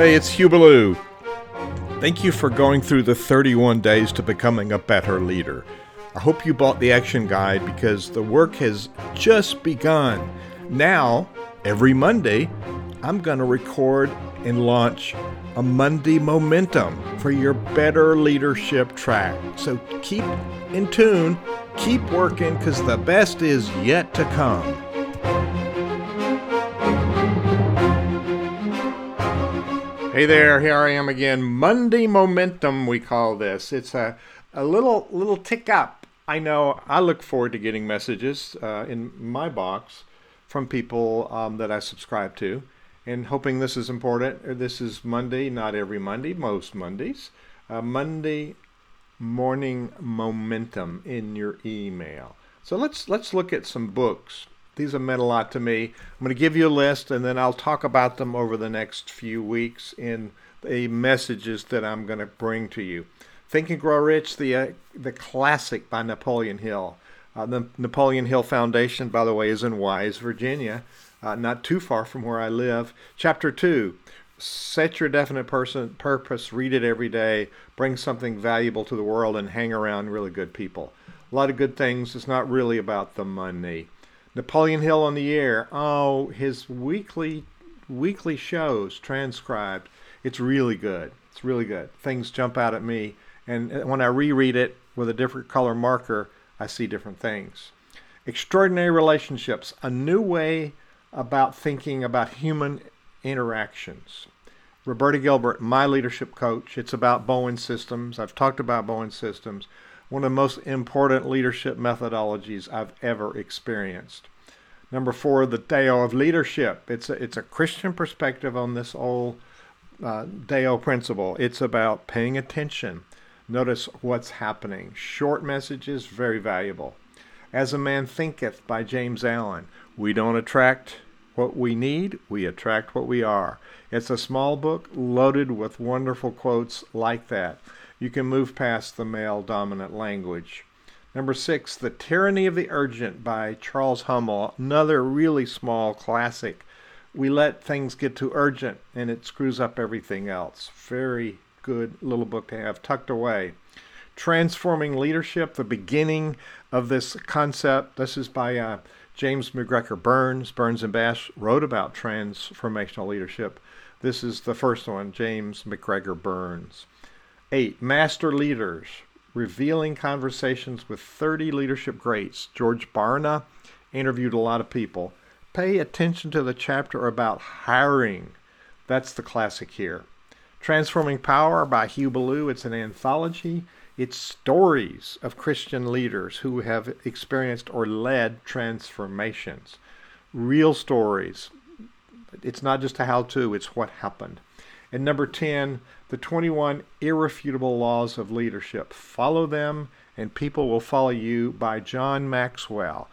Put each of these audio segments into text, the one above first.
Hey, it's Hugh Ballou. Thank you for going through the 31 days to becoming a better leader. I hope you bought the action guide because the work has just begun. Now, every Monday, I'm going to record and launch a Monday Momentum for your better leadership track. So keep in tune, keep working, because the best is yet to come. Hey there, here I am again. Monday Momentum, we call this. It's a, a little little tick up. I know I look forward to getting messages uh, in my box from people um, that I subscribe to and hoping this is important. This is Monday, not every Monday, most Mondays. Uh, Monday morning momentum in your email. So let's let's look at some books these have meant a lot to me. I'm going to give you a list and then I'll talk about them over the next few weeks in the messages that I'm going to bring to you. Think and Grow Rich, the, uh, the classic by Napoleon Hill. Uh, the Napoleon Hill Foundation, by the way, is in Wise, Virginia, uh, not too far from where I live. Chapter 2 Set your definite person, purpose, read it every day, bring something valuable to the world, and hang around really good people. A lot of good things. It's not really about the money. Napoleon Hill on the air. Oh, his weekly weekly shows transcribed. It's really good. It's really good. Things jump out at me, and uh, when I reread it with a different color marker, I see different things. Extraordinary relationships. A new way about thinking about human interactions. Roberta Gilbert, my leadership coach. It's about Bowen systems. I've talked about Bowen systems one of the most important leadership methodologies I've ever experienced. Number four, the Tao of leadership. It's a, it's a Christian perspective on this old uh, Tao principle. It's about paying attention. Notice what's happening. Short messages, very valuable. As a Man Thinketh by James Allen. We don't attract what we need, we attract what we are. It's a small book loaded with wonderful quotes like that you can move past the male dominant language. Number six, The Tyranny of the Urgent by Charles Hummel, another really small classic. We let things get too urgent and it screws up everything else. Very good little book to have tucked away. Transforming Leadership, the beginning of this concept. This is by uh, James MacGregor Burns. Burns and Bass wrote about transformational leadership. This is the first one, James MacGregor Burns. Eight, master leaders, revealing conversations with 30 leadership greats. George Barna interviewed a lot of people. Pay attention to the chapter about hiring. That's the classic here. Transforming Power by Hugh Ballou. It's an anthology. It's stories of Christian leaders who have experienced or led transformations. Real stories. It's not just a how to, it's what happened. And number 10, the 21 irrefutable laws of leadership. Follow them, and people will follow you by John Maxwell.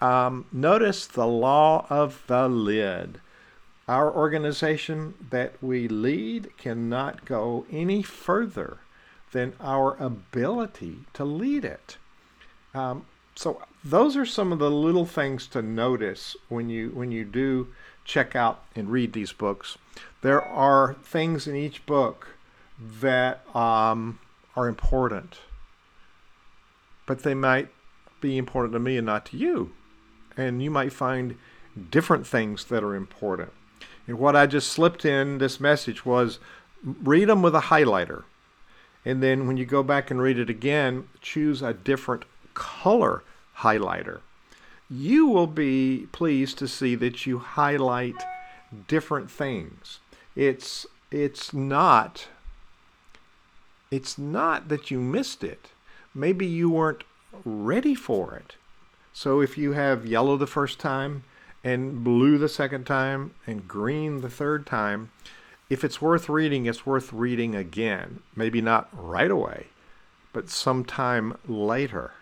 Um, notice the law of the lid. Our organization that we lead cannot go any further than our ability to lead it. Um, so those are some of the little things to notice when you when you do check out and read these books. There are things in each book that um, are important, but they might be important to me and not to you. And you might find different things that are important. And what I just slipped in this message was read them with a highlighter. And then when you go back and read it again, choose a different color highlighter. You will be pleased to see that you highlight different things. It's it's not it's not that you missed it. Maybe you weren't ready for it. So if you have yellow the first time and blue the second time and green the third time, if it's worth reading, it's worth reading again. Maybe not right away, but sometime later.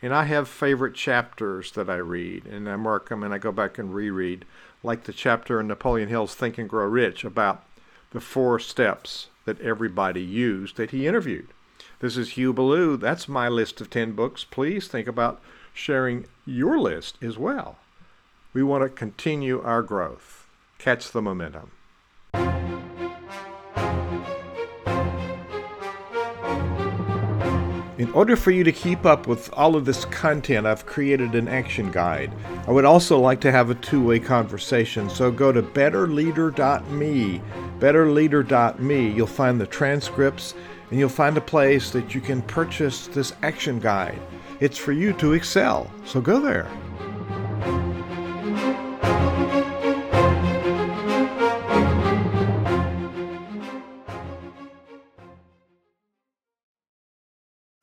And I have favorite chapters that I read, and I mark them and I go back and reread, like the chapter in Napoleon Hill's Think and Grow Rich about the four steps that everybody used that he interviewed. This is Hugh Ballou. That's my list of 10 books. Please think about sharing your list as well. We want to continue our growth. Catch the momentum. In order for you to keep up with all of this content, I've created an action guide. I would also like to have a two way conversation, so go to betterleader.me. Betterleader.me. You'll find the transcripts and you'll find a place that you can purchase this action guide. It's for you to excel, so go there.